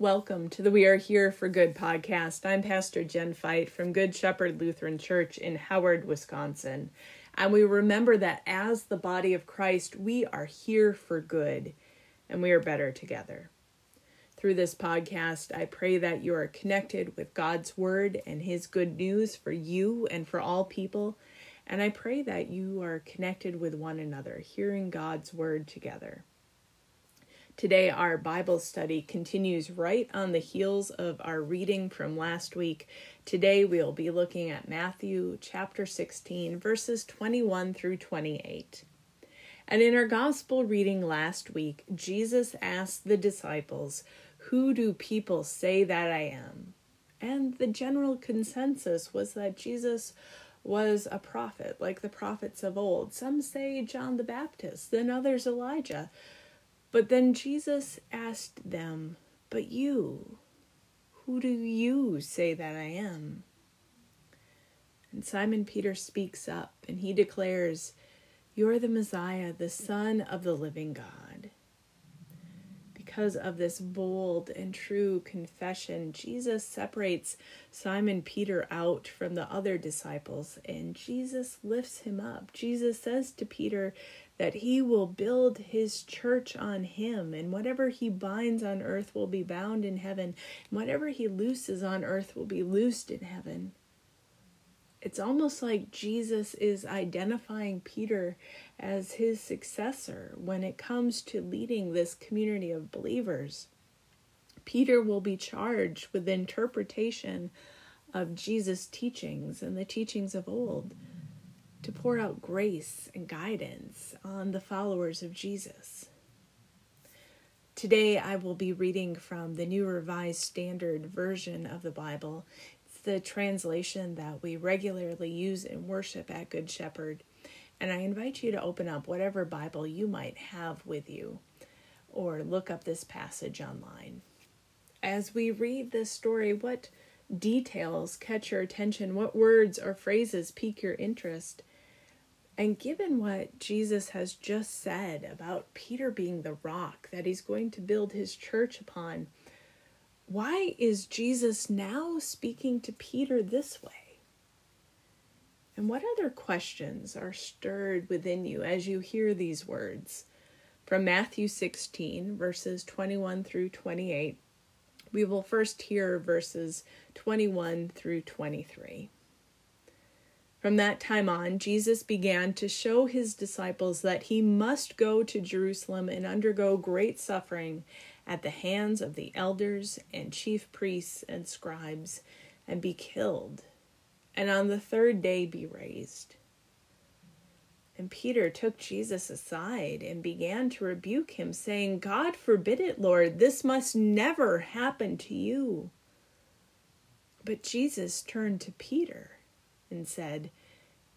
Welcome to the We Are Here for Good podcast. I'm Pastor Jen Fight from Good Shepherd Lutheran Church in Howard, Wisconsin. And we remember that as the body of Christ, we are here for good and we are better together. Through this podcast, I pray that you are connected with God's word and his good news for you and for all people. And I pray that you are connected with one another, hearing God's word together. Today, our Bible study continues right on the heels of our reading from last week. Today, we'll be looking at Matthew chapter 16, verses 21 through 28. And in our gospel reading last week, Jesus asked the disciples, Who do people say that I am? And the general consensus was that Jesus was a prophet, like the prophets of old. Some say John the Baptist, then others Elijah. But then Jesus asked them, But you, who do you say that I am? And Simon Peter speaks up and he declares, You're the Messiah, the Son of the living God. Because of this bold and true confession, Jesus separates Simon Peter out from the other disciples and Jesus lifts him up. Jesus says to Peter that he will build his church on him, and whatever he binds on earth will be bound in heaven, and whatever he looses on earth will be loosed in heaven. It's almost like Jesus is identifying Peter as his successor when it comes to leading this community of believers. Peter will be charged with interpretation of Jesus' teachings and the teachings of old to pour out grace and guidance on the followers of Jesus. Today, I will be reading from the New Revised Standard Version of the Bible. It's the translation that we regularly use in worship at Good Shepherd. And I invite you to open up whatever Bible you might have with you or look up this passage online. As we read this story, what details catch your attention? What words or phrases pique your interest? And given what Jesus has just said about Peter being the rock that he's going to build his church upon, why is Jesus now speaking to Peter this way? And what other questions are stirred within you as you hear these words? From Matthew 16, verses 21 through 28, we will first hear verses 21 through 23. From that time on, Jesus began to show his disciples that he must go to Jerusalem and undergo great suffering at the hands of the elders and chief priests and scribes, and be killed, and on the third day be raised. And Peter took Jesus aside and began to rebuke him, saying, God forbid it, Lord, this must never happen to you. But Jesus turned to Peter and said,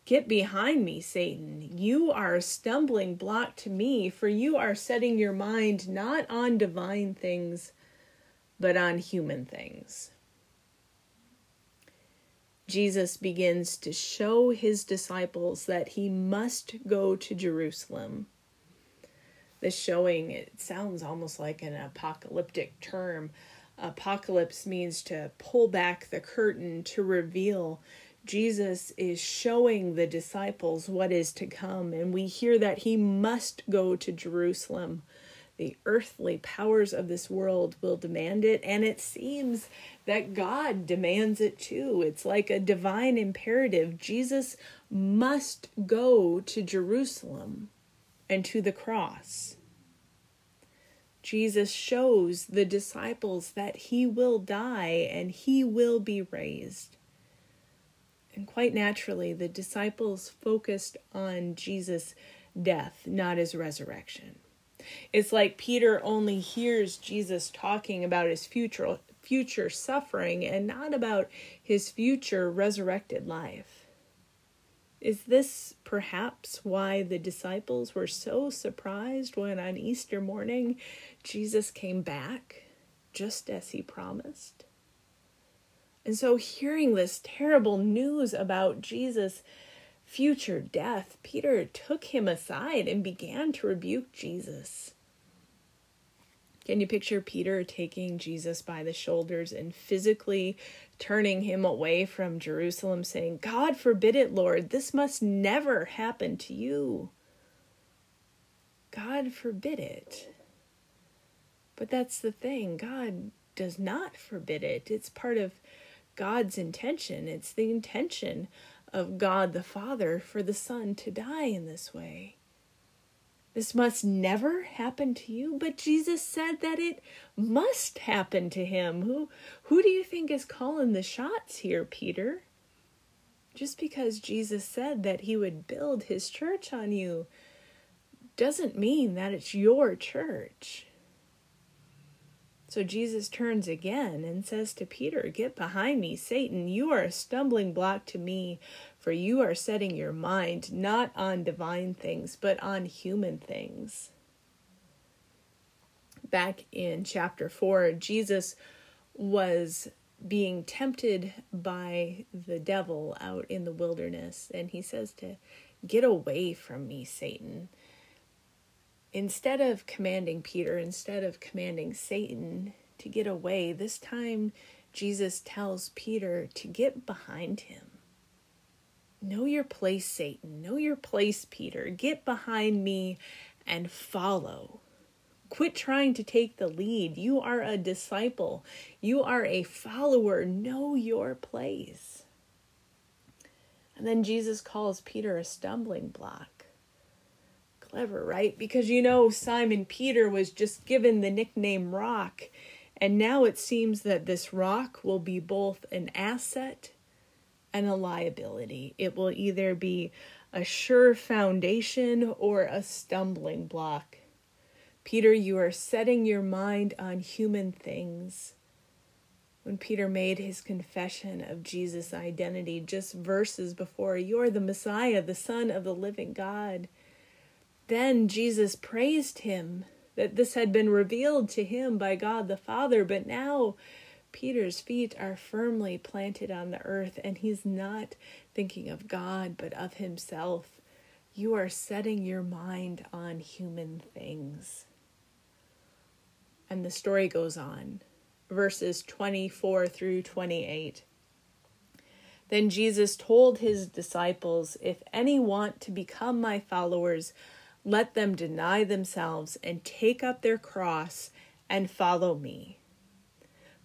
Get behind me, Satan. You are a stumbling block to me, for you are setting your mind not on divine things, but on human things. Jesus begins to show his disciples that he must go to Jerusalem. This showing, it sounds almost like an apocalyptic term. Apocalypse means to pull back the curtain to reveal Jesus is showing the disciples what is to come, and we hear that he must go to Jerusalem. The earthly powers of this world will demand it, and it seems that God demands it too. It's like a divine imperative. Jesus must go to Jerusalem and to the cross. Jesus shows the disciples that he will die and he will be raised. And quite naturally, the disciples focused on Jesus' death, not his resurrection. It's like Peter only hears Jesus talking about his future future suffering and not about his future resurrected life. Is this perhaps why the disciples were so surprised when on Easter morning Jesus came back just as he promised? And so, hearing this terrible news about Jesus' future death, Peter took him aside and began to rebuke Jesus. Can you picture Peter taking Jesus by the shoulders and physically turning him away from Jerusalem, saying, God forbid it, Lord, this must never happen to you? God forbid it. But that's the thing God does not forbid it. It's part of God's intention, it's the intention of God the Father for the Son to die in this way. This must never happen to you, but Jesus said that it must happen to him. Who who do you think is calling the shots here, Peter? Just because Jesus said that he would build his church on you doesn't mean that it's your church. So Jesus turns again and says to Peter, Get behind me, Satan. You are a stumbling block to me, for you are setting your mind not on divine things, but on human things. Back in chapter 4, Jesus was being tempted by the devil out in the wilderness, and he says to, Get away from me, Satan instead of commanding Peter, instead of commanding Satan to get away, this time Jesus tells Peter to get behind him. Know your place, Satan. Know your place, Peter. Get behind me and follow. Quit trying to take the lead. You are a disciple, you are a follower. Know your place. And then Jesus calls Peter a stumbling block clever, right? Because you know, Simon Peter was just given the nickname Rock, and now it seems that this rock will be both an asset and a liability. It will either be a sure foundation or a stumbling block. Peter, you are setting your mind on human things. When Peter made his confession of Jesus' identity just verses before, you're the Messiah, the Son of the living God. Then Jesus praised him that this had been revealed to him by God the Father, but now Peter's feet are firmly planted on the earth and he's not thinking of God but of himself. You are setting your mind on human things. And the story goes on, verses 24 through 28. Then Jesus told his disciples, If any want to become my followers, let them deny themselves and take up their cross and follow me.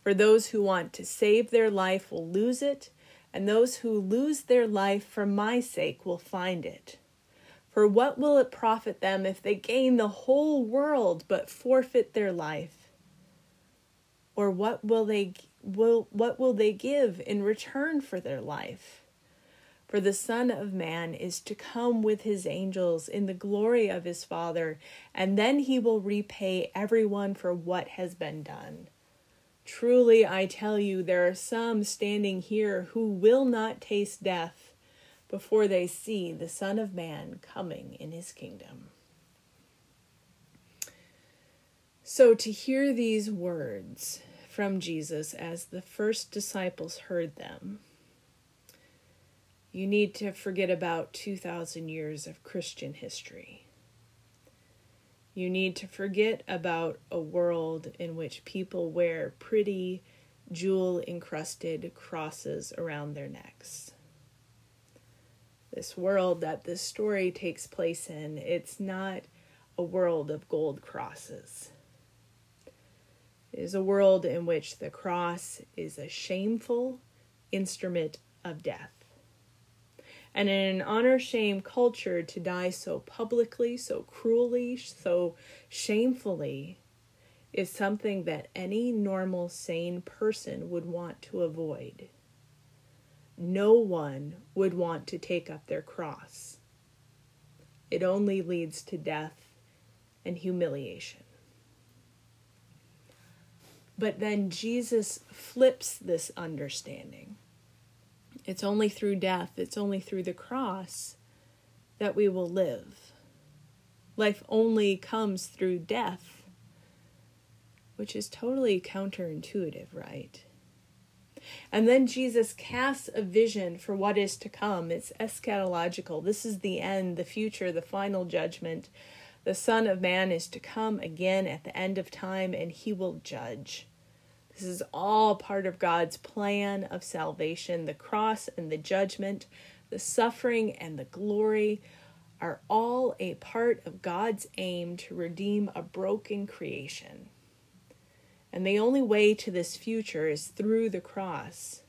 For those who want to save their life will lose it, and those who lose their life for my sake will find it. For what will it profit them if they gain the whole world but forfeit their life? Or what will they will what will they give in return for their life? For the Son of Man is to come with his angels in the glory of his Father, and then he will repay everyone for what has been done. Truly, I tell you, there are some standing here who will not taste death before they see the Son of Man coming in his kingdom. So, to hear these words from Jesus as the first disciples heard them, you need to forget about 2,000 years of Christian history. You need to forget about a world in which people wear pretty, jewel encrusted crosses around their necks. This world that this story takes place in, it's not a world of gold crosses. It is a world in which the cross is a shameful instrument of death and in an honor shame culture to die so publicly, so cruelly, so shamefully is something that any normal, sane person would want to avoid. No one would want to take up their cross. It only leads to death and humiliation. But then Jesus flips this understanding it's only through death, it's only through the cross that we will live. Life only comes through death, which is totally counterintuitive, right? And then Jesus casts a vision for what is to come. It's eschatological. This is the end, the future, the final judgment. The Son of Man is to come again at the end of time and he will judge. This is all part of God's plan of salvation. The cross and the judgment, the suffering and the glory are all a part of God's aim to redeem a broken creation. And the only way to this future is through the cross.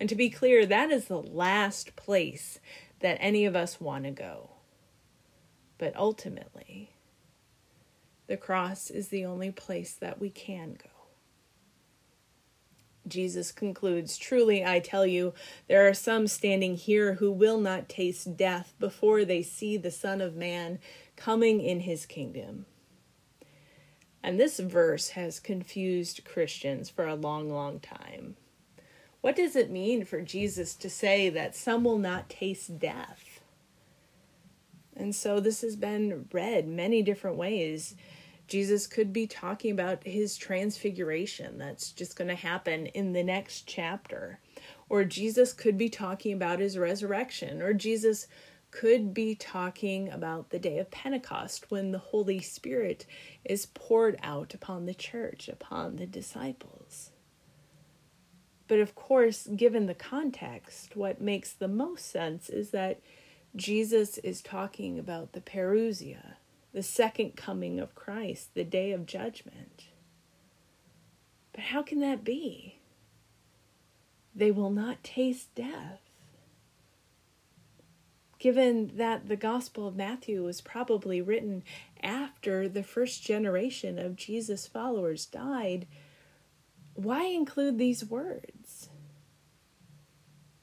And to be clear, that is the last place that any of us want to go. But ultimately, the cross is the only place that we can go. Jesus concludes Truly, I tell you, there are some standing here who will not taste death before they see the Son of Man coming in his kingdom. And this verse has confused Christians for a long, long time. What does it mean for Jesus to say that some will not taste death? And so this has been read many different ways. Jesus could be talking about his transfiguration that's just going to happen in the next chapter. Or Jesus could be talking about his resurrection. Or Jesus could be talking about the day of Pentecost when the Holy Spirit is poured out upon the church, upon the disciples. But of course, given the context, what makes the most sense is that Jesus is talking about the parousia, the second coming of Christ, the day of judgment. But how can that be? They will not taste death. Given that the Gospel of Matthew was probably written after the first generation of Jesus' followers died, why include these words?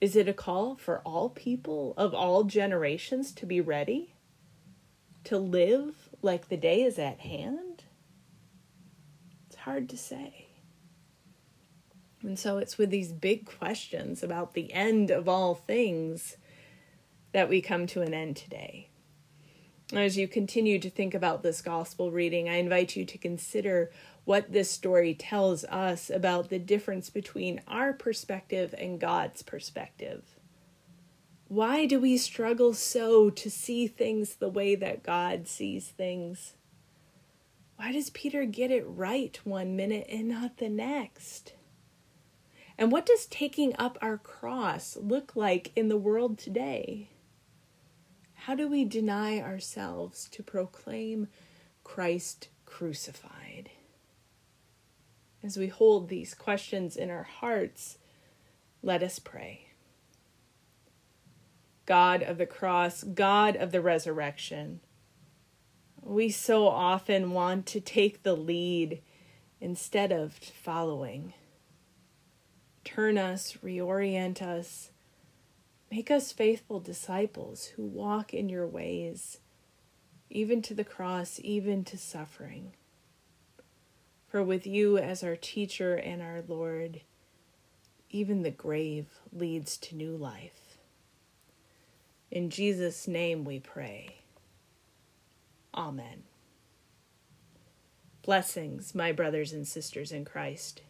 Is it a call for all people of all generations to be ready? To live like the day is at hand? It's hard to say. And so it's with these big questions about the end of all things that we come to an end today. As you continue to think about this gospel reading, I invite you to consider what this story tells us about the difference between our perspective and God's perspective. Why do we struggle so to see things the way that God sees things? Why does Peter get it right one minute and not the next? And what does taking up our cross look like in the world today? How do we deny ourselves to proclaim Christ crucified? As we hold these questions in our hearts, let us pray. God of the cross, God of the resurrection, we so often want to take the lead instead of following. Turn us, reorient us, make us faithful disciples who walk in your ways, even to the cross, even to suffering. For with you as our teacher and our Lord, even the grave leads to new life. In Jesus' name we pray. Amen. Blessings, my brothers and sisters in Christ.